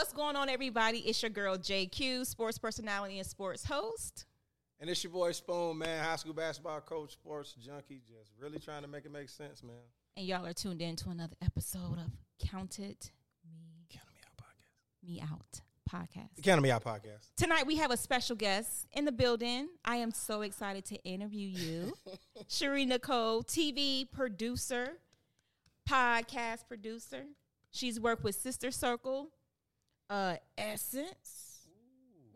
What's going on, everybody? It's your girl JQ, sports personality and sports host. And it's your boy Spoon, man, high school basketball coach, sports junkie, just really trying to make it make sense, man. And y'all are tuned in to another episode of Counted Me Counting me out podcast. Me Out podcast. Counting me out podcast. Tonight we have a special guest in the building. I am so excited to interview you. Shari' Nycole, TV producer, podcast producer. She's worked with Sister Circle, uh, Essence.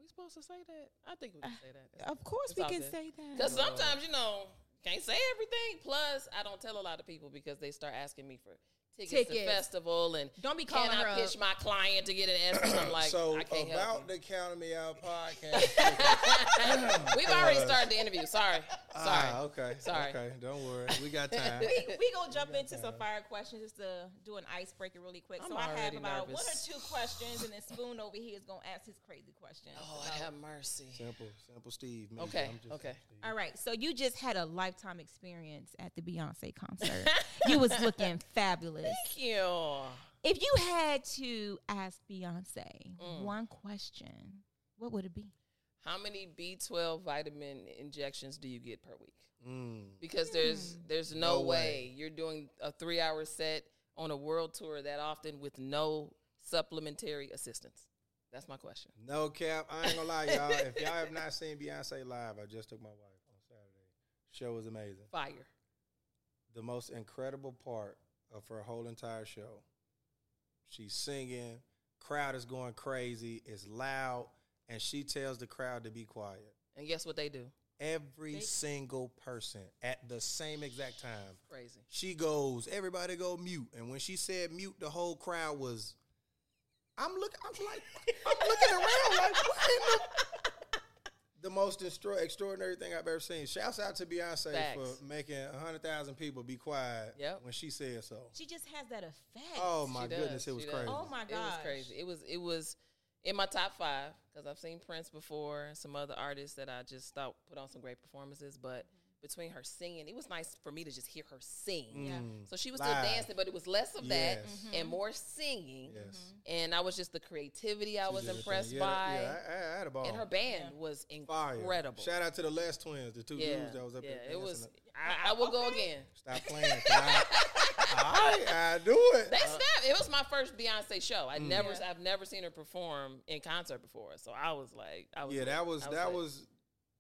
We supposed to say that? I think we can say that. Of course, we can good. say that. Because sometimes, you know, can't say everything. Plus, I don't tell a lot of people because they start asking me for tickets, Tickets. to festival and Don't be can calling her I pitch up. my client to get an Essence? I'm like, so I can't about you. the Counting Me Out podcast. We've already started the interview. Sorry. Sorry. Ah, okay. Sorry. Okay, don't worry. We got time. we, we gonna jump into some fire questions just to do an icebreaker really quick. I'm so I have already about one or two questions, and then Spoon over here is gonna ask his crazy questions. Lord about- have mercy. simple, simple Steve. me. Okay, I'm just okay. Steve. All right, so you just had a lifetime experience at the Beyonce concert. you was looking fabulous. Thank you. If you had to ask Beyonce Mm. one question, what would it be? How many B12 vitamin injections do you get per week? Mm. because there's there's no, No way. way. you're doing a three hour set on a world tour that often with no supplementary assistance. That's my question. No cap. I ain't gonna lie, y'all. If y'all have not seen Beyonce live, I just took my wife on Saturday. Show was amazing. Fire. the most incredible part Uh, of her whole entire show. She's singing, crowd is going crazy, it's loud, and she tells the crowd to be quiet. And guess what they do? Every They- single person at the same exact time. Crazy. She goes, everybody go mute. And when she said mute, the whole crowd was I'm looking I'm like I'm looking around like what in the the most extra- extraordinary thing I've ever seen. Shouts out to Beyonce Facts. for making hundred thousand people be quiet Yep. when she said so. She just has that effect. Oh my She does, goodness, it was does. crazy. Oh my god, It was crazy. It was it was in my top five because I've seen Prince before some other artists that I just thought put on some great performances. But mm-hmm. Between her singing, it was nice for me to just hear her sing. Yeah. Mm. So she was Live. still dancing, but it was less of that Yes. and more singing. Yes. And I was just the creativity I She was impressed thing. by. Yeah, yeah, I, I had a ball. and her band Yeah. was Fire. incredible. Shout out to the Les Twins, the two yeah, dudes that was up yeah, there. it was. I, I will go again. Stop playing. I, all right, I do it. They Uh, snapped. It was my first Beyonce show. I never, Yeah. I've never seen her perform in concert before. So I was like, I was. yeah, lit. that was I that lit. was.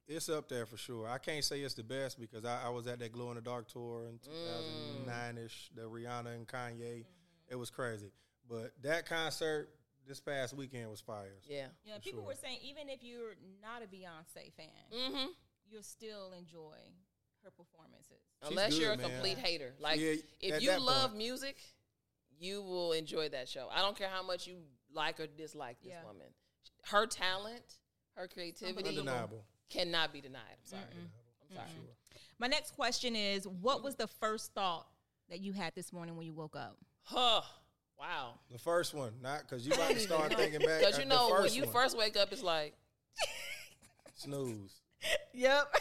It's up there for sure. I can't say it's the best because I, I was at that Glow in the Dark tour in 2009 ish, the Rihanna and Kanye. It was crazy, but that concert this past weekend was fire. Yeah. Yeah, people sure. were saying even if you're not a Beyonce fan, Mm-hmm. you'll still enjoy her performances. She's Unless you're a man. complete hater, like Yeah, if you love point. music, you will enjoy that show. I don't care how much you like or dislike this Yeah. woman. Her talent, her creativity Undeniable. Cannot be denied. I'm sorry. I'm sorry. My next question is what was the first thought that you had this morning when you woke up? Huh. Wow. The first one, not because you about to start thinking back. Because you know when first you one. first wake up, it's like snooze. Yep.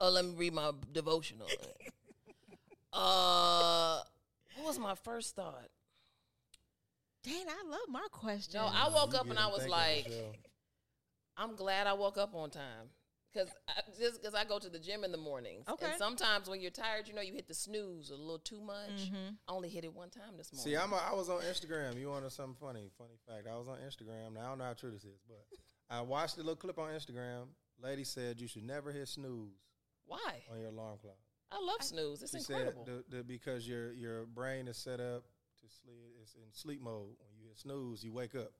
oh, let me read my devotional. uh, what was my first thought? Dang, I love my question. No, I woke You up and I was like, I'm glad I woke up on time. Cause I, just because I go to the gym in the mornings, Okay. and sometimes when you're tired, you know, you hit the snooze a little too much. Mhm. I only hit it one time this morning. See, I'm a, I was on Instagram. You want something funny? Funny fact. I was on Instagram. Now I don't know how true this is, but I watched a little clip on Instagram. Lady said you should never hit snooze Why? on your alarm clock. I love snooze. It's she incredible. said the, the, because your your brain is set up to sleep. It's in sleep mode. When you hit snooze, you wake up.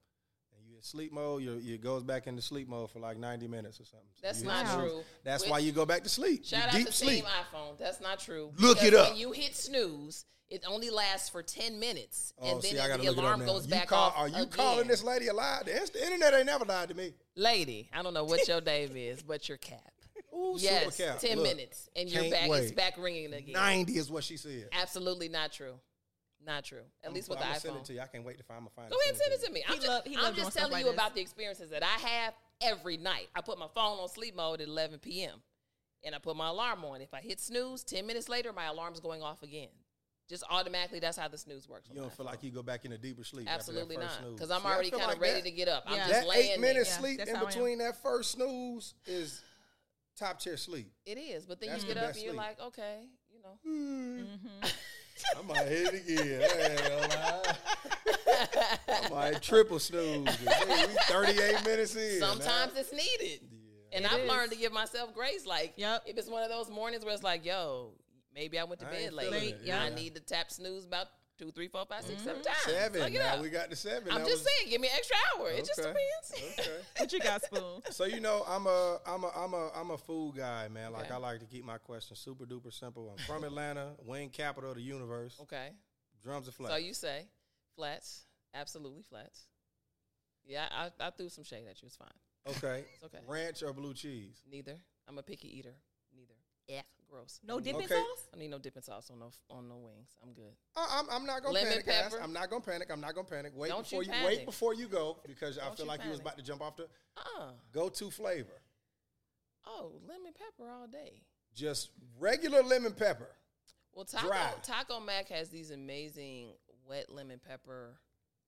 And you hit sleep mode, you it goes back into sleep mode for like 90 minutes or something. So That's you not hit true. That's why you go back to sleep. Shout out deep to sleep. Team iPhone. That's not true. Look it up. When you hit snooze, it only lasts for ten minutes, Oh, and then see, I gotta the look it up alarm now. goes You back call- off. Are you again. calling this lady a lie? The, inst- the internet ain't never lied to me. lady? I don't know what your name is, but your cap. Ooh, yes, super cap. ten Look, minutes, and your can't back is wait. back ringing again. 90 is what she said. Absolutely not true. Not true. At least with I'm the gonna send it to you. I can't wait to find my find Go ahead and send it to me. I'm He just, love- I'm just telling like you this. about the experiences that I have every night. I put my phone on sleep mode at 11 p.m. and I put my alarm on. If I hit snooze, 10 minutes later, my alarm's going off again. just automatically that's how the snooze works. You don't feel like you go back into deeper sleep. absolutely after that first not snooze. because I'm See, already kind of like ready that- to get up. I'm Yeah. just That laying eight there. minutes Yeah, sleep that's in how I am. between that first snooze is top tier sleep. It is, but then That's you the get up best and you're sleep. like, okay, you know. Mm-hmm. I might hit it again. I ain't gonna lie. I might triple snooze. Hey, we 38 minutes in. Sometimes Nah. it's needed. Yeah. And It I've is. learned to give myself grace. Like, Yep. if it's one of those mornings where it's like, yo, maybe I went to I bed ain't late. feeling it, yeah. I need to tap snooze about two, three, four, five, six, seven Mm-hmm. times. Seven. Look it now up. we got the seven. I'm That just was- saying, give me an extra hour. It just depends. Okay. What you got, Spoon? So you know, I'm a I'm a I'm a I'm a food guy, man. Like Okay. I like to keep my questions super duper simple. I'm from Atlanta, Wayne capital of the universe. Okay. Drums and flats. So you say flats, absolutely flats. Yeah, I, I threw some shade at you. It's fine. okay. It's okay. Ranch or blue cheese? Neither. I'm a picky eater. Neither. Yeah, gross. No dipping Okay. sauce? I need no dipping sauce on no on no wings. I'm good. I- I'm, I'm not gonna Lemon panic, guys. pepper? I'm not gonna panic. I'm not gonna panic. Wait Don't before you you, wait before you go because I Don't feel you like you was about to jump off the Uh go to flavor. oh, lemon pepper all day. Just regular lemon pepper. Well, Taco Dry. Taco Mac has these amazing wet lemon pepper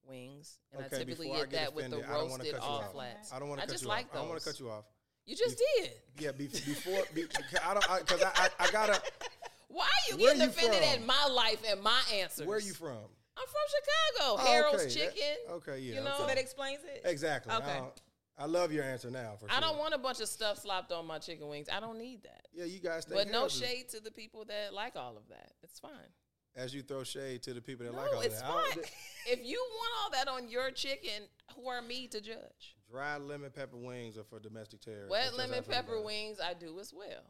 wings, and Okay, I typically before I get get that with the offended, I don't wanna roasted all flats. I don't want I to cut just you like off. I don't want to cut you off. You just did. Yeah, be, before be, I don't because I, I, I gotta. Why are you Where getting you offended from? at my life and my answers? Where are you from? I'm from Chicago. Oh, Harold's okay. That- Chicken. okay, yeah. You know, okay. So that explains it? Exactly. Okay. I, love your answer now. For sure. I don't want a bunch of stuff slopped on my chicken wings. I don't need that. Yeah, you guys. think But no shade to the people that like all of that. It's fine. As you throw shade to the people that No, like all it's that. I don't- fine. if you want all that on your chicken, who are me to judge? Dry lemon pepper wings are for domestic terror. Wet lemon pepper wings, I do as well.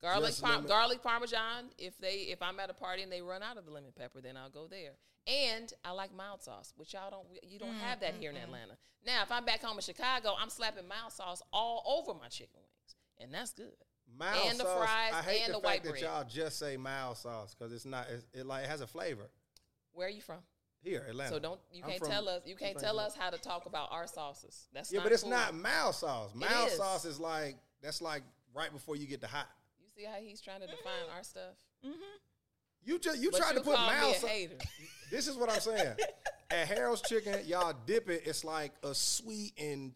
Garlic, par- garlic parmesan. If they, if I'm at a party and they run out of the lemon pepper, then I'll go there. And I like mild sauce, which y'all don't, you don't have that here in Atlanta. Now, if I'm back home in Chicago, I'm slapping mild sauce all over my chicken wings, and that's good. Mild and the sauce, fries I hate and the, the white fact that bread. y'all just say mild sauce because it's not. It's, it like it has a flavor. Where are you from? Here, Atlanta. So don't you I'm can't from- tell us you can't tell us how to talk about our sauces. That's Yeah, not but it's cool. not mild sauce. Mild is. sauce is like that's like right before you get the hot. You see how he's trying to define our stuff? Mm-hmm. You just you But tried you to put call mild me a sauce. hater. This is what I'm saying. At Harold's Chicken, y'all dip it. It's like a sweet and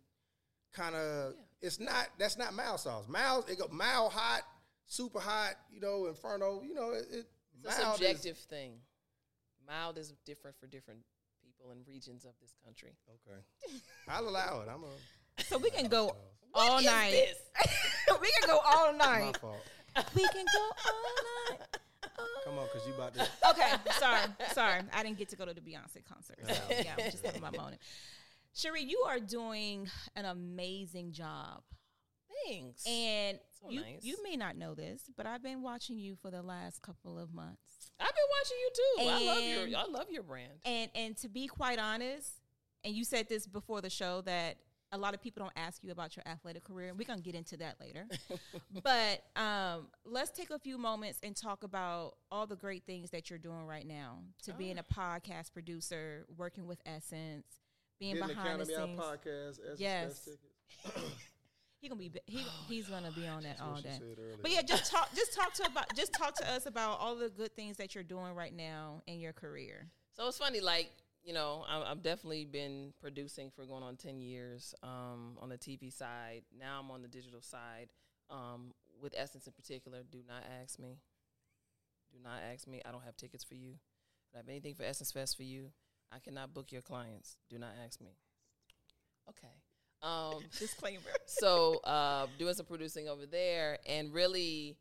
kind of. It's not. That's not mild sauce. Mild. It go mild hot, super hot. You know, inferno. You know, it. it It's a mild is- subjective thing. Mild is different for different people and regions of this country. okay, I'll allow it. I'm a. So we can go What all is night. this? we can go all night. My night. fault. we can go all night. Come on, cause you about to. Okay, sorry, sorry. I didn't get to go to the Beyonce concert. So yeah, I'm just having my moment. Shari', you are doing an amazing job. Thanks. And So you nice. you may not know this, but I've been watching you for the last couple of months. I've been watching you too. I love your I love your brand. And and to be quite honest, and you said this before the show that a lot of people don't ask you about your athletic career, and we're gonna get into that later. but um, let's take a few moments and talk about all the great things that you're doing right now. To being a podcast producer, working with Essence, being Getting behind the Count Me scenes. Podcast. as- Yes. as tickets. He gonna be he, he's gonna be on that all day. But yeah, just talk just talk to about just talk to us about all the good things that you're doing right now in your career. So it's funny, like you know, I'm, I've definitely been producing for going on ten years um, on the TV side. Now I'm on the digital side um, with Essence in particular. Do not ask me. Do not ask me. I don't have tickets for you. I don't have anything for Essence Fest for you. I cannot book your clients. Do not ask me. Okay. Um, Disclaimer. so uh, doing some producing over there and really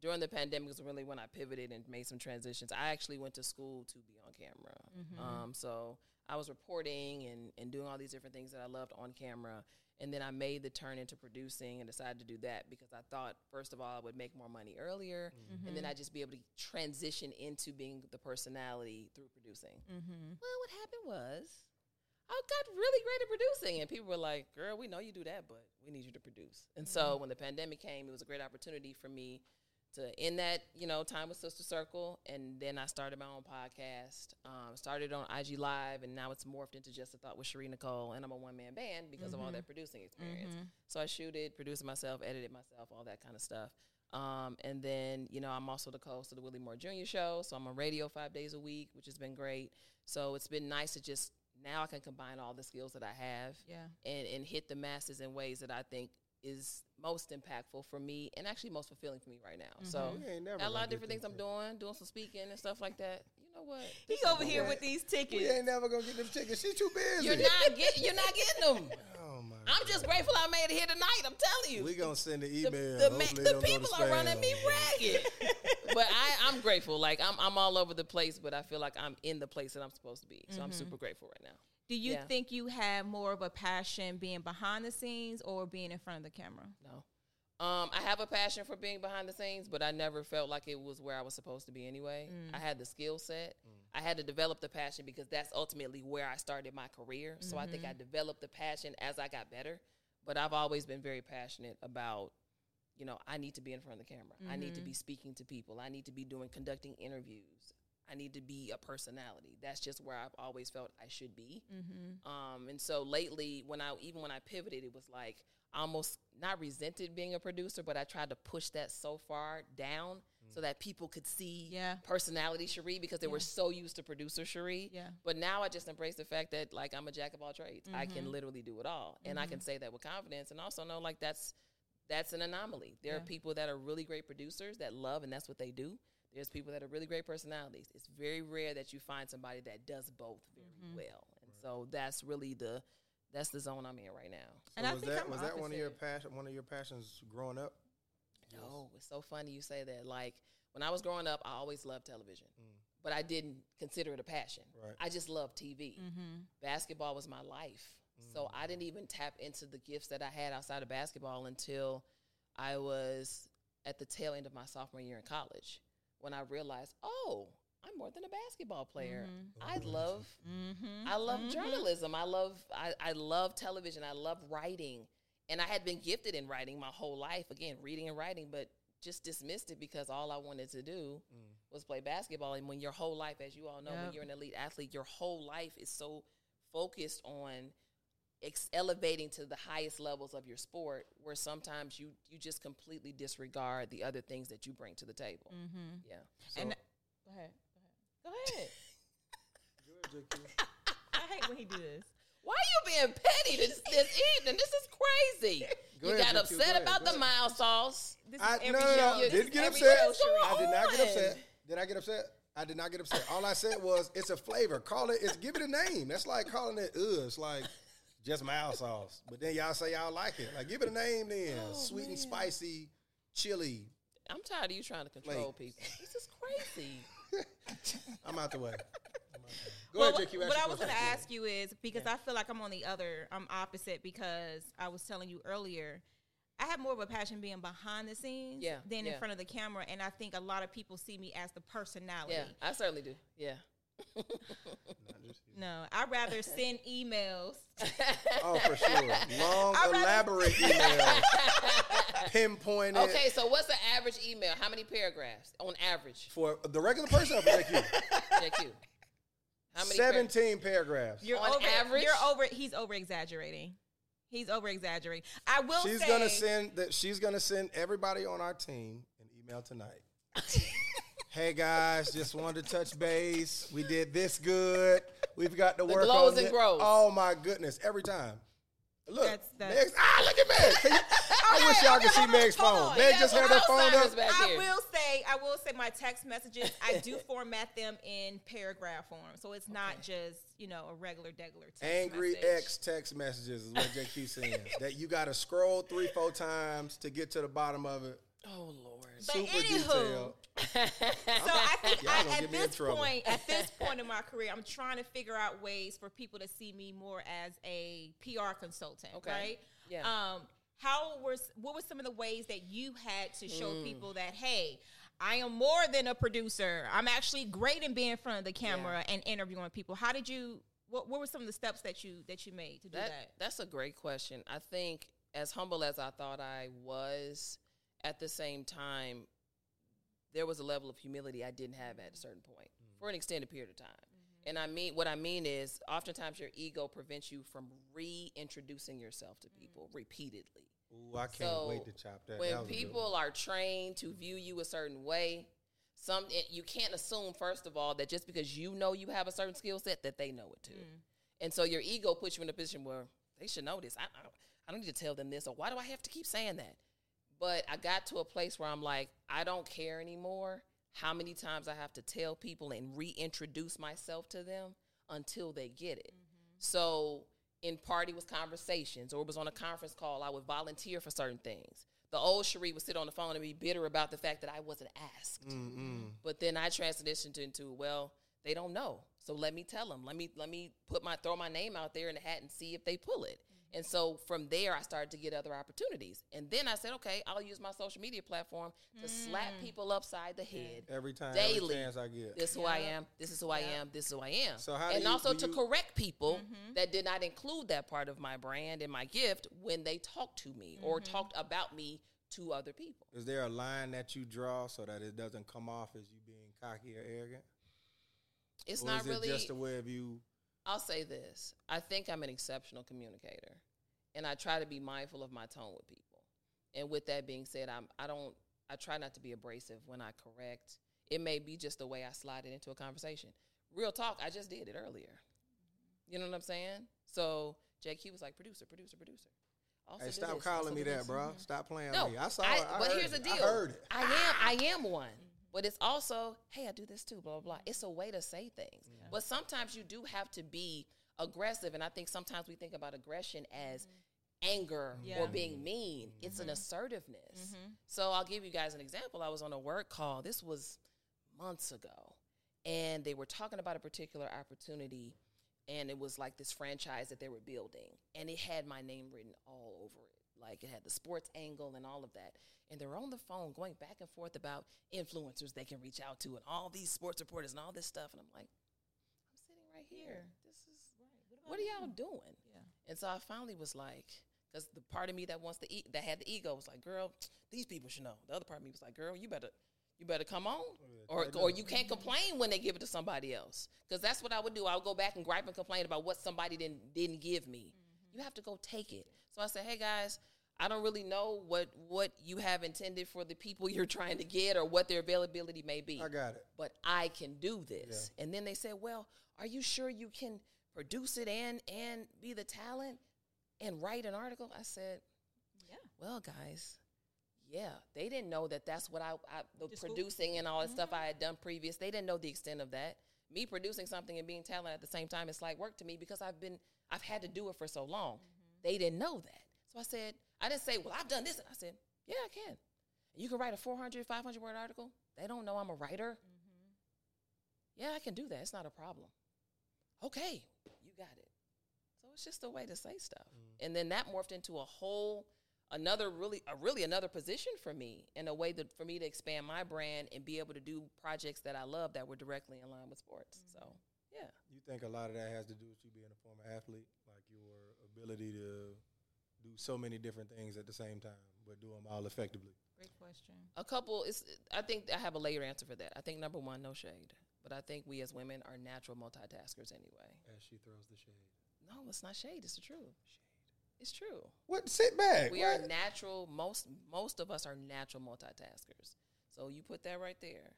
during the pandemic was really when i pivoted and made some transitions. I actually went to school to be on camera. Um, so i was reporting and, and doing all these different things that i loved on camera and then i made the turn into producing and decided to do that because i thought first of all i would make more money earlier and then i'd just be able to transition into being the personality through producing. Mm-hmm. well, what happened was I got really great at producing, and people were like, "Girl, we know you do that, but we need you to produce." And so when the pandemic came, it was a great opportunity for me to end that, you know, time with Sister Circle, and then I started my own podcast. Um, started on IG Live, and now it's morphed into just a thought with Shari' Nycole, and I'm a one man band because of all that producing experience. So I shooted, produced it myself, edited myself, all that kind of stuff. Um, and then, you know, I'm also the co-host of the Willie Moore Jr. Show, so I'm on radio five days a week, which has been great. So it's been nice to just now I can combine all the skills that I have Yeah. and and hit the masses in ways that I think is most impactful for me and actually most fulfilling for me right now. So mm-hmm. We ain't never got a lot of different things I'm doing, doing some speaking and stuff like that. You know what? He This is over here with these tickets. We ain't never gonna get them tickets. She's too busy. You're not get, you're not getting them. My. I'm just grateful I made it here tonight. I'm telling you. We're gonna send the the, email. the, ma- Hopefully the it don't go to people are running me ragged. but I, I'm grateful. Like I'm, I'm all over the place, but I feel like I'm in the place that I'm supposed to be. So I'm mm-hmm. super grateful right now. Do you Yeah. think you have more of a passion being behind the scenes or being in front of the camera? No. Um, I have a passion for being behind the scenes, but I never felt like it was where I was supposed to be anyway. Mm. I had the skill set. Mm. I had to develop the passion because that's ultimately where I started my career. So I think I mm-hmm. developed the passion as I got better. But I've always been very passionate about, you know, I need to be in front of the camera. I need to be mm-hmm. speaking to people. I need to be doing conducting interviews. I need to be a personality. That's just where I've always felt I should be. Mm-hmm. Um, and so lately, when I even when I pivoted, it was like I almost not resented being a producer, but I tried to push that so far down so that people could see Yeah. personality Shari' because they were so used to producer Shari'. Yeah. But now I just embrace the fact that like I'm a jack of all trades. I can mm-hmm. literally do it all, and I can mm-hmm. say that with confidence, and also know like that's that's an anomaly. There are people that are really great producers that love, and that's what they do. There's people that are really great personalities. It's very rare that you find somebody that does both very mm-hmm. well, and so that's really the that's the zone I'm in right now. And So I was think that I'm was that one of your passion? One of your passions growing up? No, it's so funny you say that. Like when I was growing up, I always loved television, mm. but I didn't consider it a passion. Right. I just loved TV. Mm-hmm. Basketball was my life, so mm. I didn't even tap into the gifts that I had outside of basketball until I was at the tail end of my sophomore year in college when I realized, oh, I'm more than a basketball player. Mm-hmm. Oh, mm-hmm. I love, I love journalism. I love, I, I love television. I love writing, and I had been gifted in writing my whole life. Again, reading and writing, but just dismissed it because all I wanted to do mm. was play basketball. And when your whole life, as you all know, when you're an elite athlete, your whole life is so focused on ex- elevating to the highest levels of your sport, where sometimes you you just completely disregard the other things that you bring to the table. Mm-hmm. Yeah. and go ahead. Go ahead. I hate when he do this. Why you being petty this, this evening? This is crazy. Go you ahead, got JQ, go upset ahead, about go the ahead. mild sauce. This I, is every no, no, no. Didn't get upset. I did not get upset. Did I get upset? I did not get upset. All I said was it's a flavor. Call it. It's give it a name. That's like calling it. Ugh. It's like just mild sauce. But then y'all say y'all like it. Like give it a name then. Oh, Sweet and spicy, chili. I'm tired of you trying to control Flavors. people. This is crazy. I'm out the way. I'm out the way. Go Well, ahead, JQ. what, ask what your I was going to ask you is because I feel like I'm on the other, I'm opposite because I was telling you earlier, I have more of a passion being behind the scenes Yeah, than in front of the camera, and I think a lot of people see me as the personality. Yeah, I certainly do. Yeah. No, I'd rather send emails. Oh, for sure. Long, I'd rather- elaborate emails. Pinpointed. Okay, so what's the average email? How many paragraphs on average? For the regular person or for JQ? JQ. How many par- 17 paragraphs. You're On over, average? you're over. He's over exaggerating. He's over exaggerating. I will She's say. gonna send that. She's gonna send everybody on our team an email tonight. Hey guys, just wanted to touch base. We did this good. We've got to The work glows on and it. grows. Oh my goodness! Every time. Look, That's- that's- Meg's, ah, look at Meg. Can you- I Okay, wish y'all okay, could see hold on, Meg's phone. on. Meg Yeah, just had her phone up. back I will say, I will say, my text messages, I do format them in paragraph form, so it's not just you know a regular, regular text Angry message. X text messages is what JQ saying. that you got to scroll three, four times to get to the bottom of it. Oh Lord. But Super anywho, detailed. So I think Y'all I, at get me this point, at this point in my career, I'm trying to figure out ways for people to see me more as a PR consultant, Okay. right? Yeah. Um, how was what were some of the ways that you had to show Mm. people that hey, I am more than a producer. I'm actually great in being in front of the camera and interviewing people. How did you? What, what were some of the steps that you that you made to do that, that? That's a great question. I think as humble as I thought I was, at the same time, there was a level of humility I didn't have at a mm-hmm. certain point mm-hmm. for an extended period of time. Mm-hmm. And I mean, what I mean is, oftentimes your ego prevents you from reintroducing yourself to mm. people repeatedly. Ooh, I can't So, wait to chop that. when That was a good people are trained to view you a certain way, some you can't assume first of all that just because you know you have a certain skill set that they know it too. Mm. And so your ego puts you in a position where they should know this. I, I, I don't need to tell them this, or why do I have to keep saying that? But I got to a place where I'm like, I don't care anymore how many times I have to tell people and reintroduce myself to them until they get it. Mm-hmm. So in party was conversations or it was on a conference call, I would volunteer for certain things. The old Shari' would sit on the phone and be bitter about the fact that I wasn't asked. Mm-mm. But then I transitioned into, well, they don't know. So let me tell them. Let me let me put my throw my name out there in the hat and see if they pull it. And so from there, I started to get other opportunities. And then I said, okay, I'll use my social media platform to slap people upside the head. Every time, Daily. every chance I get. This is who I am. This is who I am. This is who I am. So how do and you- also to you- correct people Mm-hmm. that did not include that part of my brand and my gift when they talked to me or Mm-hmm. talked about me to other people. Is there a line that you draw so that it doesn't come off as you being cocky or arrogant? It's or not is it really. just a way of you? I'll say this. I think I'm an exceptional communicator, and I try to be mindful of my tone with people. And with that being said, I'm I don't I try not to be abrasive when I correct. It may be just the way I slide it into a conversation. Real talk, I just did it earlier. You know what I'm saying? So JQ was like producer, producer, producer. Also Hey, stop this, calling me that, bro. Stop playing No, me. I saw I- it. I but here's the deal. I heard it. I am I am one. But it's also, hey, I do this too, blah, blah, blah. It's a way to say things. But sometimes you do have to be aggressive. And I think sometimes we think about aggression as mm-hmm. anger Yeah. or being mean. Mm-hmm. It's an mm-hmm. assertiveness. So I'll give you guys an example. I was on a work call. This was months ago. And they were talking about a particular opportunity. And it was like this franchise that they were building. And it had my name written all over it. Like it had the sports angle and all of that. And they were on the phone going back and forth about influencers they can reach out to and all these sports reporters and all this stuff. And I'm like, I'm sitting right here. This is what are y'all doing? Yeah. And so I finally was like, because the part of me that wants to eat, that had the ego was like, girl, these people should know. The other part of me was like, girl, you better, you better come on, oh, or or you can't complain when they give it to somebody else, because that's what I would do. I would go back and gripe and complain about what somebody didn't didn't give me. You have to go take it. So I said, hey guys. I don't really know what what you have intended for the people you're trying to get or what their availability may be I got it. but I can do this. And then they said, "Well, are you sure you can produce it and and be the talent and write an article?" I said, Yeah. "Well, guys, yeah, they didn't know that that's what I, I the The school- producing and all that stuff I mm-hmm. had done previous. They didn't know the extent of that. Me producing something and being talent at the same time, it's like work to me because I've been I've had to do it for so long. Mm-hmm. They didn't know that. So I said, I didn't say, well, I've done this. I said, yeah, I can. You can write a 400, 500 word article. They don't know I'm a writer. Mm-hmm. Yeah, I can do that. It's not a problem. Okay, you got it. So it's just a way to say stuff. Mm. And then that morphed into a whole another really a really another position for me in a way that for me to expand my brand and be able to do projects that I love that were directly in line with sports. So, mm-hmm. Yeah. You think a lot of that has to do with you being a former athlete, like your ability to do so many different things at the same time, but do them all effectively. Great question. A couple is I think I have a layered answer for that. I think number 1 no shade. But I think we as women are natural multitaskers anyway. As she throws the shade. No, it's not shade, it's the truth. Shade. It's true. What? Sit back. we what? are natural most most of us are natural multitaskers so you put that right there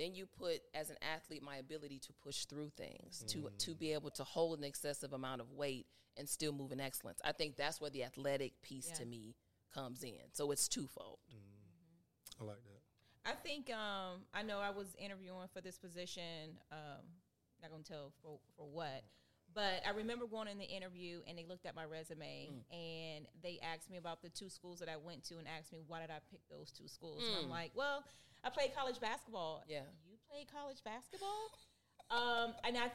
then you put as an athlete my ability to push through things to to be able to hold an excessive amount of weight and still move in excellence i think that's where the athletic piece Yeah. to me comes in so it's twofold I like that. I think um, I know I was interviewing for this position. Um, not gonna tell for for what, but I remember going in the interview and they looked at my resume and they asked me about the two schools that I went to and asked me why did I pick those two schools. And I'm like, well, I played college basketball. Yeah. you played college basketball. um, and I.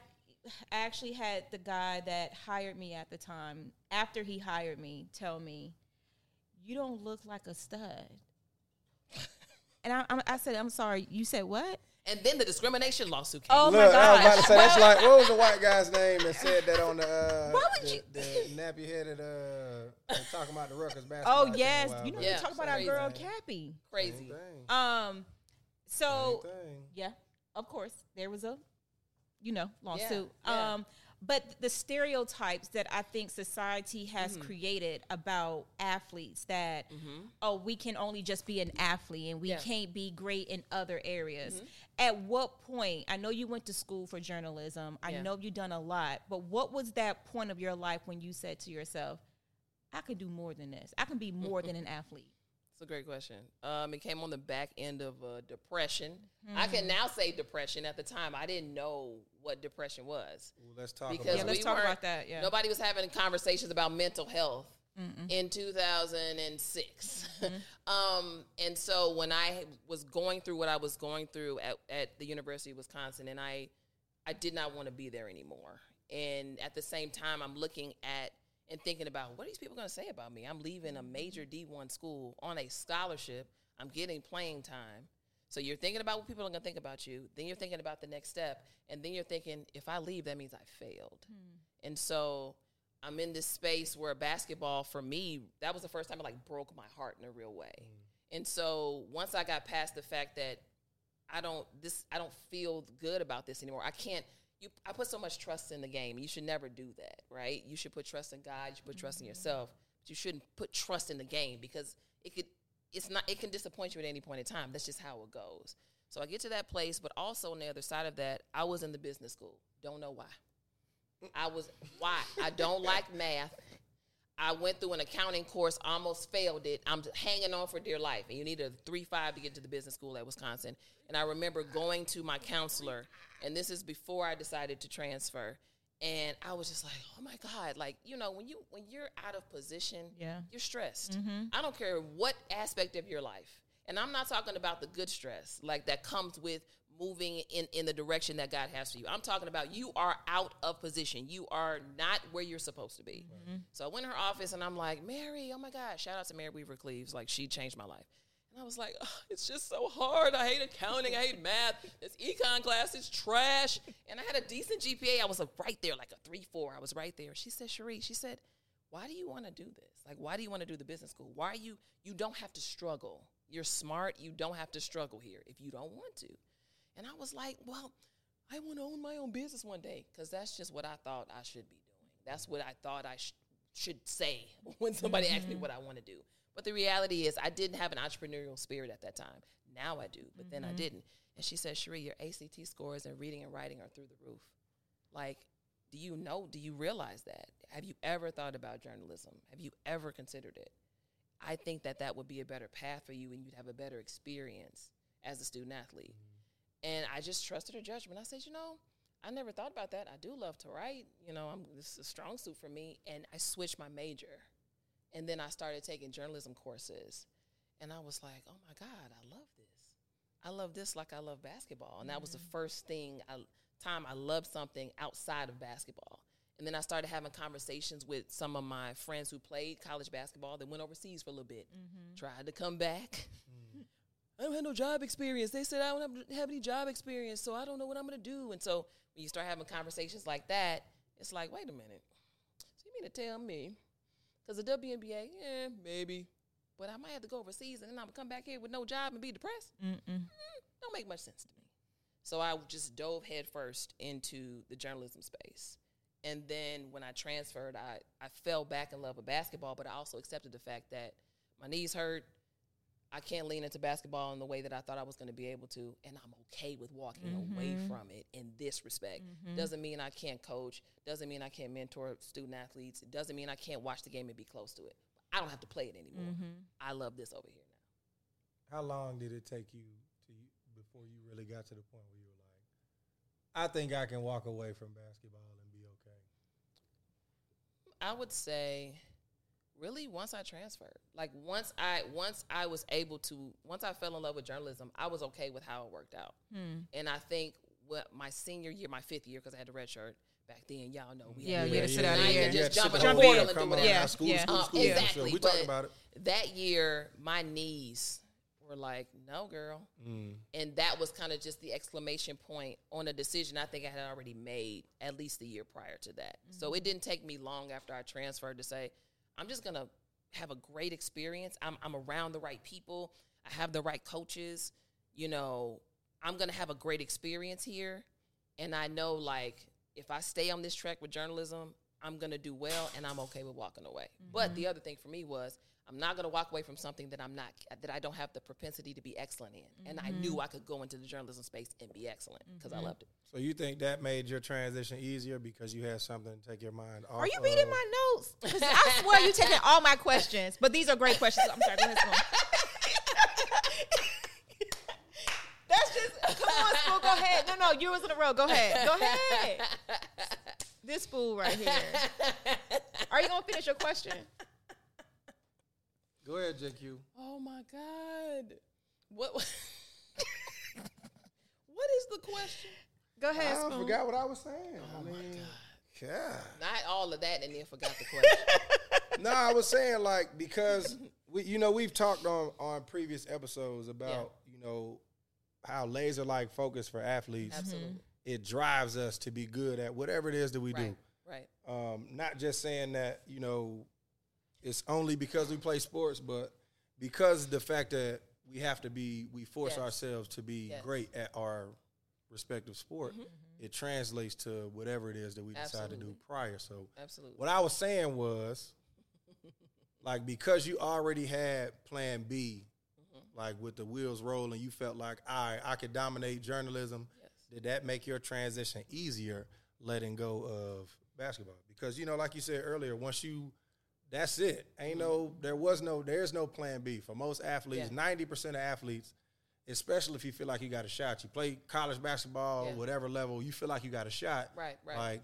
I actually had the guy that hired me at the time, after he hired me, tell me, You don't look like a stud. And I, I, I said, I'm sorry. You said what? And then the discrimination lawsuit came Oh Look, my I was about to say that's like what was the white guy's name that said that on the uh, Why would the, you- the nappy headed uh talking about the Rutgers basketball. oh yes, you know back. we talk about our girl Cappie. crazy Um, so yeah, of course there was a, you know, lawsuit. yeah. Um, but the stereotypes that I think society has Mm-hmm. created about athletes that oh we can only just be an athlete and we Yeah. Mm-hmm. can't be great in other areas. At what point? I know you went to school for journalism. I Yeah. know you've done a lot, but what was that point of your life when you said to yourself, "I could do more than this. I can be more than an athlete." It's a great question. Um, it came on the back end of uh, depression. I can now say depression. At the time, I didn't know what depression was Well, let's talk because Yeah, about let's we talk about that, yeah. nobody was having conversations about mental health in 2006. um, and so when I was going through what I was going through at, at the University of Wisconsin, and I, I did not want to be there anymore. And at the same time, I'm looking at and thinking about what are these people going to say about me? I'm leaving a major mm-hmm. D1 school on a scholarship. I'm getting playing time. So you're thinking about what people are going to think about you. Then you're thinking about the next step. And then you're thinking, if I leave, that means I failed. Hmm. And so I'm in this space where basketball, for me, that was the first time it like broke my heart in a real way. Mm. And so once I got past the fact that I don't this I don't feel good about this anymore. I can't you I put so much trust in the game. You should never do that, right? You should put trust in God, you should put trust in mm-hmm. yourself. But you shouldn't put trust in the game because it could it's not it can disappoint you at any point in time. That's just how it goes. So I get to that place, but also on the other side of that, I was in the business school. Don't know why. I was why? I don't like math. I went through an accounting course, almost failed it. I'm hanging on for dear life. And you need a 3 5 to get to the business school at Wisconsin. And I remember going to my counselor, and this is before I decided to transfer. And I was just like, oh my God. Like, you know, when you when you're out of position, Yeah. you're stressed. Mm-hmm. I don't care what aspect of your life. And I'm not talking about the good stress, like that comes with moving in, in the direction that God has for you. I'm talking about you are out of position. You are not where you're supposed to be. Mm-hmm. So I went in her office and I'm like, Mary, oh my God, shout out to Mary Weaver Cleaves. Like she changed my life. And I was like, "Ugh, it's just so hard. I hate accounting. I hate math. This econ class is trash. And I had a decent GPA. I was like, right there, like a 3 4. I was right there. She said, Shari', she said, why do you want to do this? Like, why do you want to do the business school? Why are you, you don't have to struggle. You're smart. You don't have to struggle here if you don't want to. And I was like, well, I want to own my own business one day because that's just what I thought I should be doing. That's what I thought I sh- should say when somebody asked me mm-hmm. what I want to do. But the reality is, I didn't have an entrepreneurial spirit at that time. Now I do, but then I mm-hmm. didn't. And she said, Shari', your ACT scores in reading and writing are through the roof. Like, do you know, do you realize that? Have you ever thought about journalism? Have you ever considered it? I think that that would be a better path for you and you'd have a better experience as a student athlete. Mm-hmm. And I just trusted her judgment. I said, you know, I never thought about that. I do love to write. You know, I'm this is a strong suit for me. And I switched my major. And then I started taking journalism courses. And I was like, oh my God, I love this. I love this like I love basketball. And that was the mm-hmm. first thing I time I loved something outside of basketball. And then I started having conversations with some of my friends who played college basketball that went overseas for a little bit, mm-hmm. tried to come back. I don't have no job experience. They said I don't have, have any job experience, so I don't know what I'm going to do. And so when you start having conversations like that, it's like, wait a minute. So you mean to tell me, because the WNBA, yeah, maybe, but I might have to go overseas and then I'm going to come back here with no job and be depressed? Mm-mm. don't make much sense to me. So I just dove headfirst into the journalism space. And then when I transferred, I, I fell back in love with basketball, but I also accepted the fact that my knees hurt. I can't lean into basketball in the way that I thought I was going to be able to. And I'm okay with walking away mm-hmm. from it in this respect. Mm-hmm. Doesn't mean I can't coach. Doesn't mean I can't mentor student athletes. It doesn't mean I can't watch the game and be close to it. I don't have to play it anymore. Mm-hmm. I love this over here now. How long did it take you to before you really got to the point where you were like, I think I can walk away from basketball and be okay? I would say really once I transferred. Like once I once I was able to once I fell in love with journalism, I was okay with how it worked out. Hmm. And I think what my senior year, my fifth year, because I had a red shirt back then, y'all know we Yeah, had you had to sit out Now a you year. can just Yeah, jump in sit a on portal board, and do come on, whatever. Yeah, now, school, yeah. school, Uh, school, exactly, We talk but- about it. That year, my knees were like, no, girl. Mm. And that was kind of just the exclamation point on a decision I think I had already made at least the year prior to that. So it didn't take me long after I transferred to say, I'm just to have a great experience. I'm, I'm around the right people. I have the right coaches. You know, I'm to have a great experience here. And I know, like, if I stay on this track with journalism, I'm gonna do well, and I'm okay with walking away. But mm-hmm. the other thing for me was I'm not gonna walk away from something that I'm not that I don't have the propensity to be excellent in, and I knew mm-hmm. I could go into the journalism space and be excellent because I mm-hmm. loved it. So you think that made your transition easier because you had something to take your mind off? Are you reading of- my notes? 'Cause I swear you're taking all my questions, but these are great questions. I'm sorry. Go ahead, That's just come on, Spoon. Go ahead. No, no, you was in a row. Go ahead. Go ahead. This fool right here. Are you gonna finish your question? Go ahead, JQ. Oh my god, what? what is the question? Go ahead, I Spoon. forgot what I was saying. I mean, God. Yeah. Not all of that, and then forgot the question. no, I was saying like because we, you know, we've talked on on previous episodes about you know how laser like focus for athletes. Absolutely. It drives us to be good at whatever it is that we Right. do. Right. Um, not just saying that you know it's only because we play sports, but because the fact that we have to be, we force Yes. ourselves to be Yes. great at our respective sport. It translates to whatever it is that we decide to do prior. So Absolutely. what I was saying was, like, because you already had Plan B, Mm-hmm. like with the wheels rolling, you felt like, right, I could dominate journalism. Yes. Did that make your transition easier, letting go of basketball? Because you know, like you said earlier, once you, that's it. Ain't no, there was no, there's no Plan B for most athletes. Mm-hmm. Yeah. Ninety percent of athletes. Especially if you feel like you got a shot, you play college basketball, Yeah. whatever level, you feel like you got a shot. Right, right. Like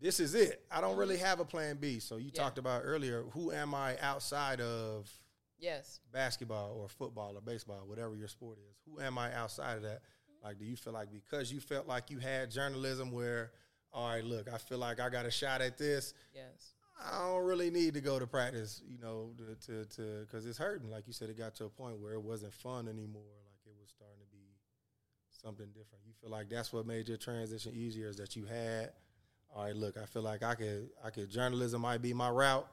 this is it. I don't really have a plan B. So you Yeah. talked about earlier, who am I outside of Yes. basketball or football or baseball, whatever your sport is? Who am I outside of that? Like, do you feel like because you felt like you had journalism where, all right, look, I feel like I got a shot at this. Yes. I don't really need to go to practice, you know, to to to because it's hurting. Like you said, it got to a point where it wasn't fun anymore. Like it was starting to be something different. You feel like that's what made your transition easier is that you had. All right, look, I feel like I could I could journalism might be my route.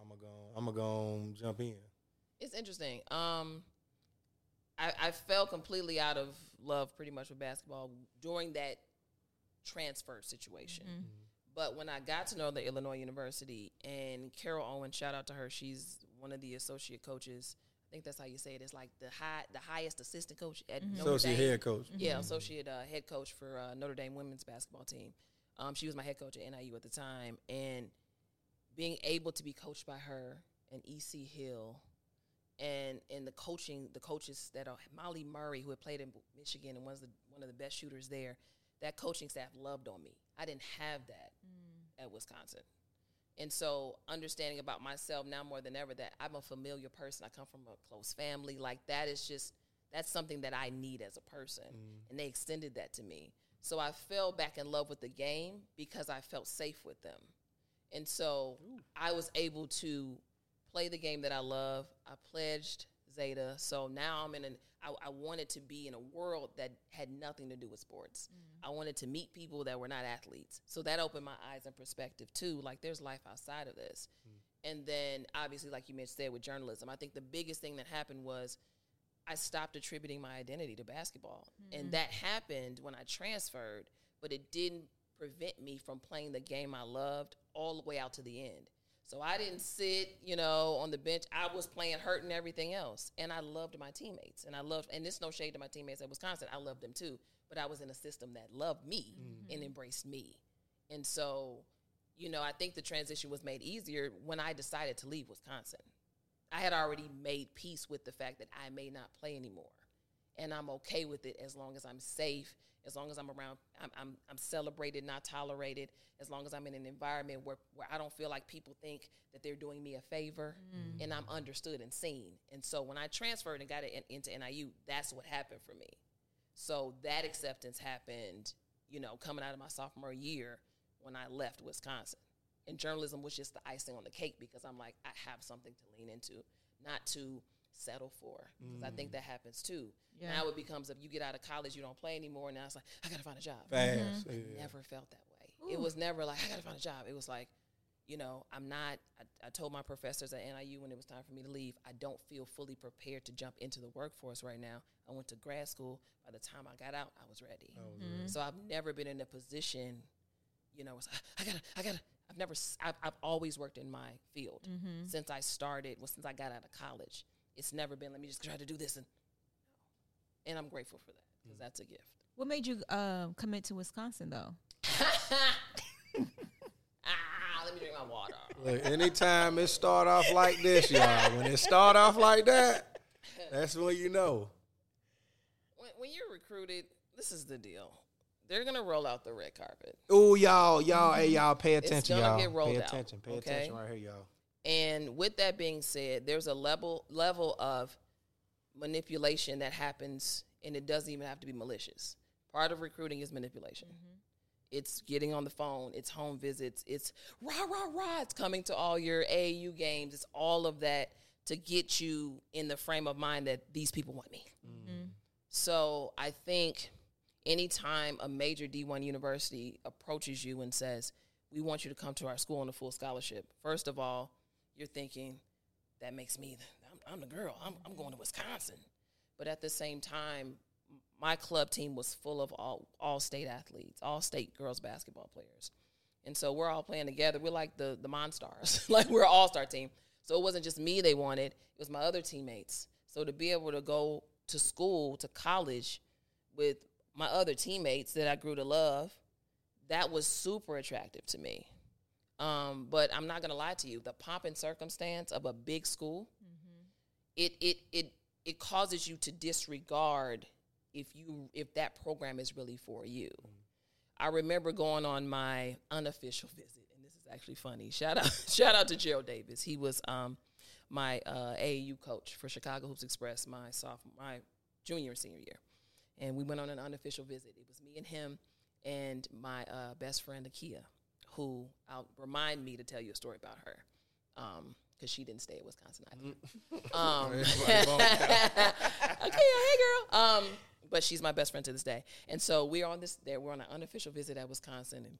I'm gonna go. I'm gonna go jump in. It's interesting. Um, I, I fell completely out of love pretty much with basketball during that transfer situation. But when I got to Northern Illinois University and Carol Owens, shout out to her, she's one of the associate coaches. I think that's how you say it. It's like the high, the highest assistant coach at Notre Associate Dame. head coach. Yeah, associate uh, head coach for uh, Notre Dame women's basketball team. Um, she was my head coach at NIU at the time, and being able to be coached by her and EC Hill, and and the coaching, the coaches that are Molly Murray, who had played in Michigan and was the, one of the best shooters there. That coaching staff loved on me. I didn't have that mm. at Wisconsin. And so, understanding about myself now more than ever that I'm a familiar person. I come from a close family. Like that is just that's something that I need as a person. Mm. And they extended that to me. So I fell back in love with the game because I felt safe with them. And so I was able to play the game that I love. I pledged Zeta. So now I'm in an I, I wanted to be in a world that had nothing to do with sports. Mm-hmm. I wanted to meet people that were not athletes. So that opened my eyes and perspective too. Like there's life outside of this. Mm-hmm. And then obviously, like you mentioned said with journalism, I think the biggest thing that happened was I stopped attributing my identity to basketball. And mm-hmm. that happened when I transferred, but it didn't prevent me from playing the game I loved all the way out to the end. So I didn't sit, you know, on the bench. I was playing hurt and everything else. And I loved my teammates. And I loved, and this no shade to my teammates at Wisconsin. I loved them too. But I was in a system that loved me mm-hmm. and embraced me. And so, you know, I think the transition was made easier when I decided to leave Wisconsin. I had already made peace with the fact that I may not play anymore. And I'm okay with it as long as I'm safe, as long as I'm around, I'm, I'm, I'm celebrated, not tolerated, as long as I'm in an environment where, where I don't feel like people think that they're doing me a favor mm. and I'm understood and seen. And so when I transferred and got it in, into NIU, that's what happened for me. So that acceptance happened, you know, coming out of my sophomore year when I left Wisconsin. And journalism was just the icing on the cake because I'm like, I have something to lean into, not to settle for. Because I think mm. that happens too. Yeah. Now it becomes if you get out of college, you don't play anymore. Now it's like, I got to find a job. Fast. Mm-hmm. Yeah. Never felt that way. It was never like, I got to find a job. It was like, you know, I'm not, I, I told my professors at NIU when it was time for me to leave, I don't feel fully prepared to jump into the workforce right now. I went to grad school. By the time I got out, I was ready. Oh, mm-hmm. So I've never been in a position, you know, it's, I gotta, I gotta, I've never, s- I've, I've always worked in my field mm-hmm. since I started, well, since I got out of college. It's never been, let me just try to do this. And, and I'm grateful for that because that's a gift. What made you uh, commit to Wisconsin though? Ah, let me drink my water. Look, anytime it start off like this, y'all, when it start off like that, that's when you know. when, when you're recruited, this is the deal. They're gonna roll out the red carpet, Ooh, y'all, y'all, hey, y'all, pay attention, gonna y'all. get rolled pay out, attention, pay okay? attention right here, y'all. And with that being said, there's a level level of manipulation that happens, and it doesn't even have to be malicious. Part of recruiting is manipulation. Mm-hmm. It's getting on the phone. It's home visits. It's rah rah rah. It's coming to all your AAU games. It's all of that to get you in the frame of mind that these people want me. Mm-hmm. Mm. So I think anytime a major D1 university approaches you and says, we want you to come to our school on a full scholarship, first of all, you're thinking, that makes me, I'm, I'm the girl, I'm, I'm going to Wisconsin. But at the same time, my club team was full of all, all state athletes, all state girls basketball players. And so we're all playing together. We're like the, the Monstars, like we're all star team. So it wasn't just me they wanted, it was my other teammates. So to be able to go to school, to college with my other teammates that I grew to love, that was super attractive to me. Um, but I'm not gonna lie to you, the pomp and circumstance of a big school, it it it it causes you to disregard if you if that program is really for you. I remember going on my unofficial visit, and this is actually funny. Shout out shout out to Gerald Davis. He was um my uh, AAU coach for Chicago Hoops Express my sophomore my junior and senior year, and we went on an unofficial visit. It was me and him and my uh, best friend Akia, who I'll remind me to tell you a story about her, because she didn't stay at Wisconsin either. Um, okay, hey girl. Um, but she's my best friend to this day, and so we're on this. There, we're on an unofficial visit at Wisconsin, and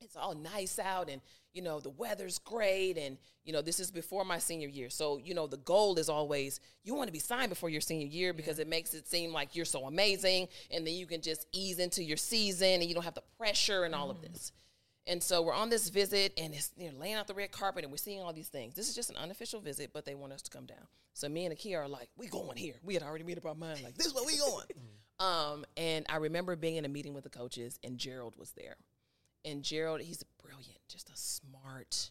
it's all nice out and you know the weather's great and you know this is before my senior year so you know the goal is always you want to be signed before your senior year because it makes it seem like you're so amazing and then you can just ease into your season and you don't have the pressure and all of this and so we're on this visit and it's you know, laying out the red carpet and we're seeing all these things this is just an unofficial visit but they want us to come down so me and Akia are like we going here we had already made up our mind like this is where we going um, and I remember being in a meeting with the coaches and Gerald was there and Gerald, he's brilliant, just a smart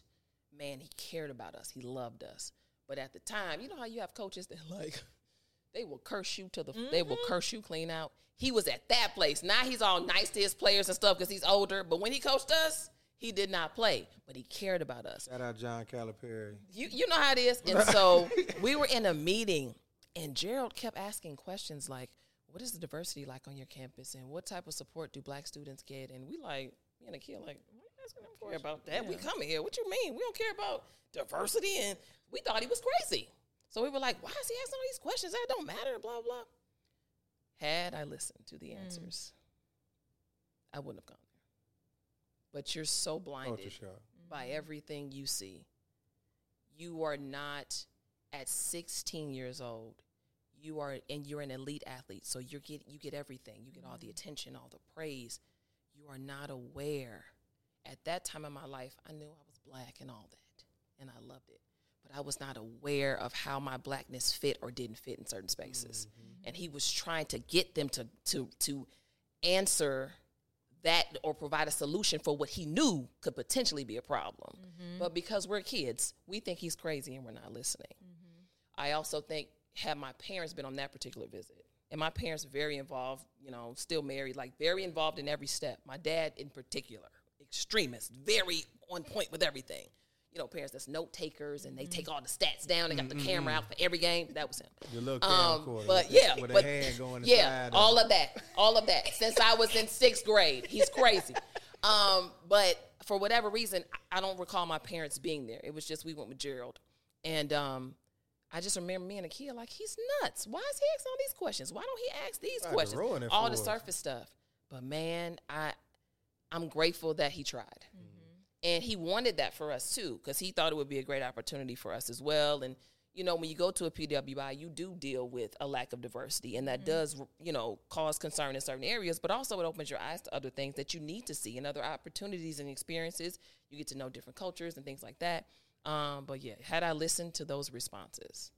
man. He cared about us. He loved us. But at the time, you know how you have coaches that like they will curse you to the they will mm-hmm. curse you clean out. He was at that place. Now he's all nice to his players and stuff because he's older. But when he coached us, he did not play, but he cared about us. Shout out John Calipari. You you know how it is. And so we were in a meeting and Gerald kept asking questions like, what is the diversity like on your campus and what type of support do black students get? And we like, me and the kid like, what are you asking care about that? We coming here. What you mean? We don't care about diversity and we thought he was crazy. So we were like, why is he asking all these questions? That don't matter, blah, blah. Had I listened to the hmm. answers, I wouldn't have gone there. But you're so oh, blinded Culture shock. by mm-hmm. everything you see. You are not at 16 years old. You are and you're an elite athlete, so you get you get everything. You get all the mm-hmm. attention, all the praise. You are not aware. At that time in my life, I knew I was black and all that, and I loved it. But I was not aware of how my blackness fit or didn't fit in certain spaces. Mm-hmm. And he was trying to get them to to to answer that or provide a solution for what he knew could potentially be a problem. Mm-hmm. But because we're kids, we think he's crazy and we're not listening. Mm-hmm. I also think had my parents been on that particular visit, and my parents very involved, you know, still married, like very involved in every step. My dad in particular, extremist, very on point with everything. You know, parents that's note takers and they take all the stats down. They got the camera out for every game. That was him. The little Um, camcorder. but yeah, with but a hand going yeah, all of that, all of that. Since I was in sixth grade, he's crazy. um, but for whatever reason, I I don't recall my parents being there. It was just we went with Gerald, and um, I just remember me and Akia like he's nuts. Why is he asking all these questions? Why don't he ask these Tried questions? All the us. surface stuff. But man, I I'm grateful that he tried. And he wanted that for us too because he thought it would be a great opportunity for us as well. And you know when you go to a pwi you do deal with a lack of diversity. And that Mm-hmm. does you know cause concern in certain areas but also it opens your eyes to other things that you need to see and other opportunities and experiences. You get to know different cultures and things like that. Um, but yeah had i listened to those responses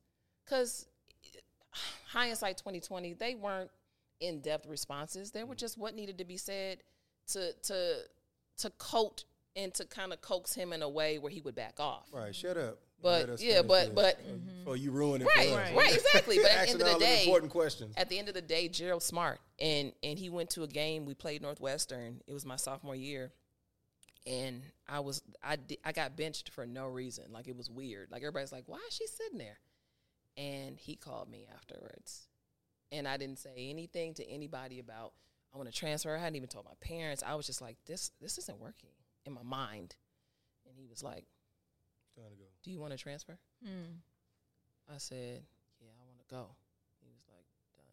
because hindsight 2020 they weren't in-depth responses. They were just what needed to be said to to to coat and to kind of coax him in a way where he would back off. Right, shut up. But, yeah, but- but- mm-hmm. before you ruin it, right right, right exactly. But at the end of the day important questions. at the end of the day gerald smart and and he went to a game. We played northwestern. It was my sophomore year. And i was i i got benched for no reason. Like it was weird. Like everybody's like why is she sitting there? And he called me afterwards. And i didn't say anything to anybody about i want to transfer. I hadn't even told my parents. I was just like this this isn't working in my mind and he was like Time to go. do you want to transfer Mm. I said, "Yeah, I want to go." He was like, "Done."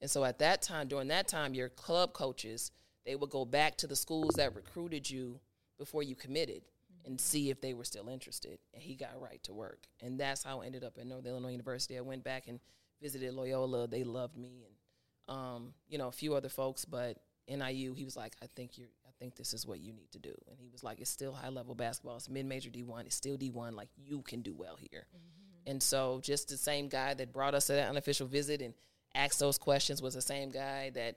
And so at that time, during that time, your club coaches they would go back to the schools that recruited you before you committed and see if they were still interested. And he got right to work, and that's how I ended up at Northern Illinois University. I went back and visited Loyola. They loved me, and um, you know a few other folks, but NIU, he was like, "I think you're." I think this is what you need to do. And he was like, it's still high level basketball. It's mid major D1. It's still D1. Like, you can do well here. Mm-hmm. And so, just the same guy that brought us to that unofficial visit and asked those questions was the same guy that,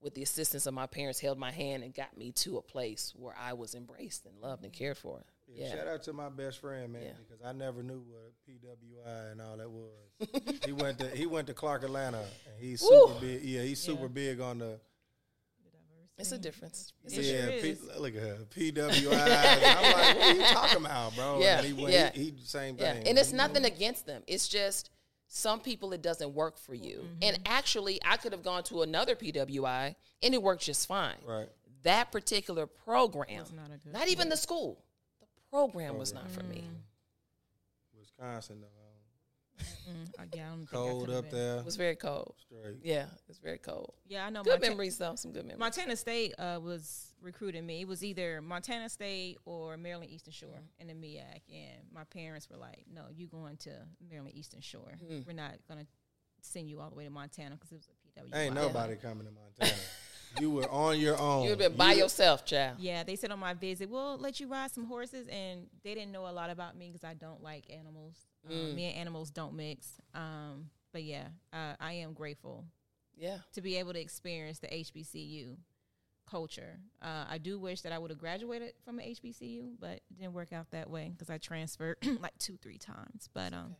with the assistance of my parents, held my hand and got me to a place where I was embraced and loved and mm-hmm. cared for. Yeah, Yeah. Shout out to my best friend, man, Yeah. because I never knew what PWI and all that was. he went to he went to Clark Atlanta, and he's Woo! super big. Yeah, he's super Yeah. big on the It's a difference. It's a It yeah. sure P, look at her PWI. I'm like, what are you talking about, bro? Yeah, and he, went, yeah. he, he same Yeah, thing. and it's He- nothing against them. It's just some people it doesn't work for you. And actually, I could have gone to another PWI and it worked just fine. right. That particular program, not a good not even the school, the program was not for me. Wisconsin though, Mm, I, yeah, I don't think I cold up been. there, It was very cold. straight. Yeah, it was very cold. Yeah, I know. Good Monta- memories though, some good memories. Montana State uh, was recruiting me. It was either Montana State or Maryland Eastern Shore in the MEAC, and my parents were like, "No, you going to Maryland Eastern Shore. Mm. We're not gonna send you all the way to Montana because it was a PW." Ain't nobody coming to Montana. you were on your own. you have been by You- yourself, child. Yeah, they said on my visit, we'll let you ride some horses, and they didn't know a lot about me because I don't like animals. Um, Mm. me and animals don't mix. Um, but yeah, uh, I am grateful Yeah. to be able to experience the HBCU culture. Uh, I do wish that I would have graduated from a HBCU, but it didn't work out that way because I transferred like two, three times. But um,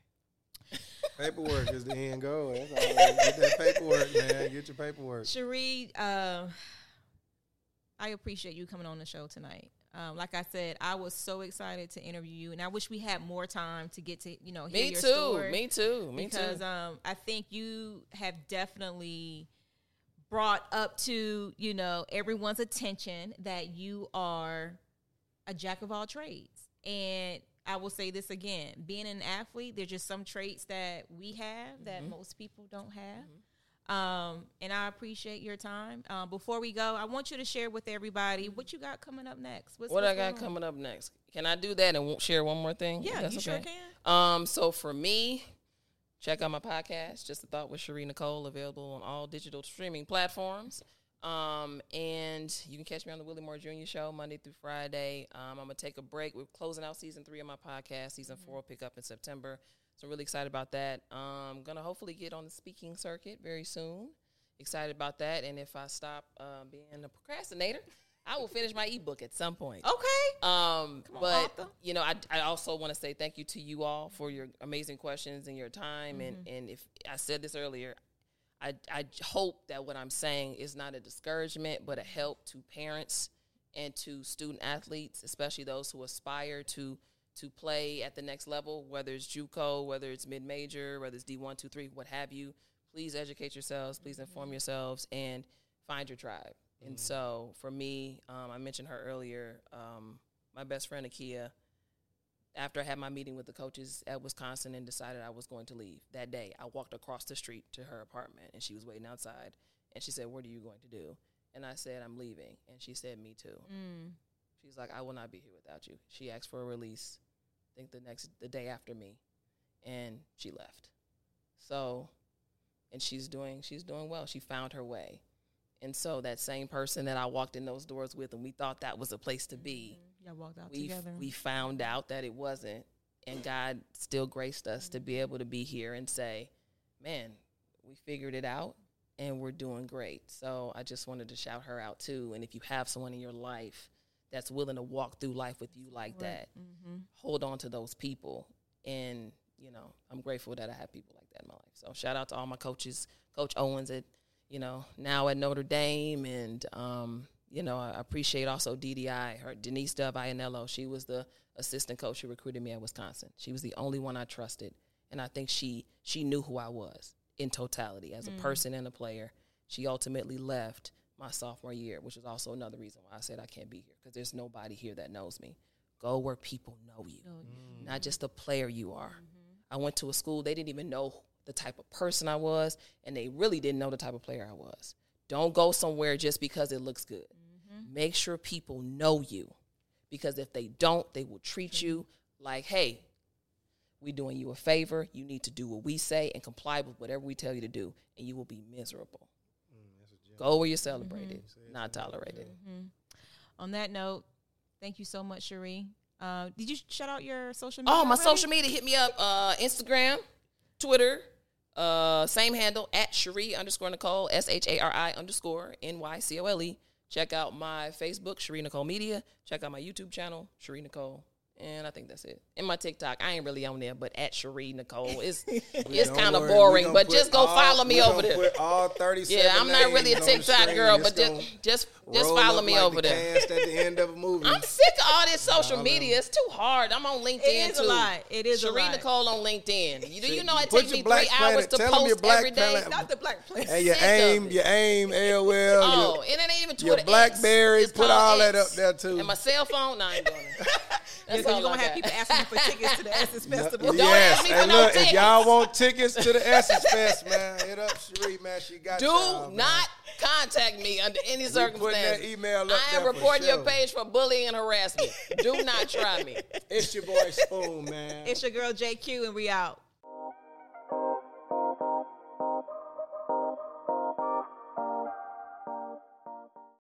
Paperwork is the end goal. That's all. Get that paperwork, man. Get your paperwork. Shari', uh, I appreciate you coming on the show tonight. Um, like I said, I was so excited to interview you, and I wish we had more time to get to you know hear Me your too. story. Me too. Me too. because too. um, I think you have definitely brought up to you know everyone's attention that you are a jack of all trades, and I will say this again: being an athlete, there's just some traits that we have that Mm-hmm. most people don't have. Um, and I appreciate your time. Um, before we go, I want you to share with everybody what you got coming up next. What's, what I got coming up next? Can I do that and share one more thing? Yeah, That's you sure okay? can. Um, so for me, check out my podcast, Just a Thought with Shari' Nycole, available on all digital streaming platforms. Um, and you can catch me on the Willie Moore Jr. Show Monday through Friday. Um, I'm gonna take a break. We're closing out season three of my podcast. Season four will pick up in September. So really excited about that. Um, gonna hopefully get on the speaking circuit very soon. Excited about that. And if I stop uh, being a procrastinator, I will finish my ebook at some point. Okay. Um, on, but author. you know, I, I also want to say thank you to you all for your amazing questions and your time. And and if I said this earlier, I I hope that what I'm saying is not a discouragement, but a help to parents and to student athletes, especially those who aspire to to play at the next level, whether it's JUCO, whether it's mid major, whether it's D one, two, three, what have you. Please educate yourselves. Please inform yourselves and find your tribe. And so for me, um, I mentioned her earlier. Um, my best friend Akia, after I had my meeting with the coaches at Wisconsin and decided I was going to leave that day, I walked across the street to her apartment and she was waiting outside. And she said, "What are you going to do?" And I said, "I'm leaving." And she said, "Me too." Mm. She's like, I will not be here without you. She asked for a release. I think the next the day after me, and she left. So, and she's doing she's doing well. She found her way, and so that same person that I walked in those doors with, and we thought that was a place to be. Y'all walked out We together. we found out that it wasn't, and God still graced us to be able to be here and say, "Man, we figured it out." And we're doing great. So I just wanted to shout her out too. And if you have someone in your life that's willing to walk through life with you like that, mm-hmm. hold on to those people. And, you know, I'm grateful that I have people like that in my life. So shout out to all my coaches, Coach Owens at, you know, now at Notre Dame. And, um, you know, I appreciate also DDI, her Denise Dove Ianello. She was the assistant coach who recruited me at Wisconsin. She was the only one I trusted. And I think she she knew who I was in totality as a mm. person and a player. She ultimately left my sophomore year, which is also another reason why I said I can't be here because there's nobody here that knows me. Go where people know you, mm. not just the player you are. Mm-hmm. I went to a school, they didn't even know the type of person I was, and they really didn't know the type of player I was. Don't go somewhere just because it looks good. Make sure people know you because if they don't, they will treat you like, hey, we're doing you a favor. You need to do what we say and comply with whatever we tell you to do, and you will be miserable. Go where you're celebrated, not tolerated. On that note, thank you so much, Shari'. Uh, did you shout out your social media? Oh, my already? social media, hit me up. Uh, Instagram, Twitter, uh, same handle at Shari underscore Nycole, S H A R I underscore N Y C O L E. Check out my Facebook, Shari' Nycole Media. Check out my YouTube channel, Shari' Nycole. And I think that's it. And my TikTok, I ain't really on there, but at Shari' Nycole, it's it's kind of boring. But just go all- follow me over there. Put all 37 Yeah, I'm not really a names on the TikTok girl, but just just just follow me like over the there. cast at the end of a movie. I'm sick of all this social media. It's too hard. I'm on LinkedIn It is too. a lot. It is a Shari' lot. Nycole on LinkedIn. You, do you know it Put takes me Black three hours Planet- to tell 'em your post Black every day? Planet- Not the black place. and your aim, your aim, AOL, Oh, your, and it ain't even your Twitter. BlackBerry. Put all that up there too. And my cell phone, no, I ain't doing it. That's Because you're gonna have got. people asking you for tickets to the Essence Festival. Don't ask me for and no look, if y'all want tickets to the Essence Fest, man, hit up Shari', man. She got Do y'all, man. not contact me under any putting circumstance. email I am there for reporting your page for bullying and harassment. Do not try me. It's your boy Spoon, man. It's your girl JQ, and we out.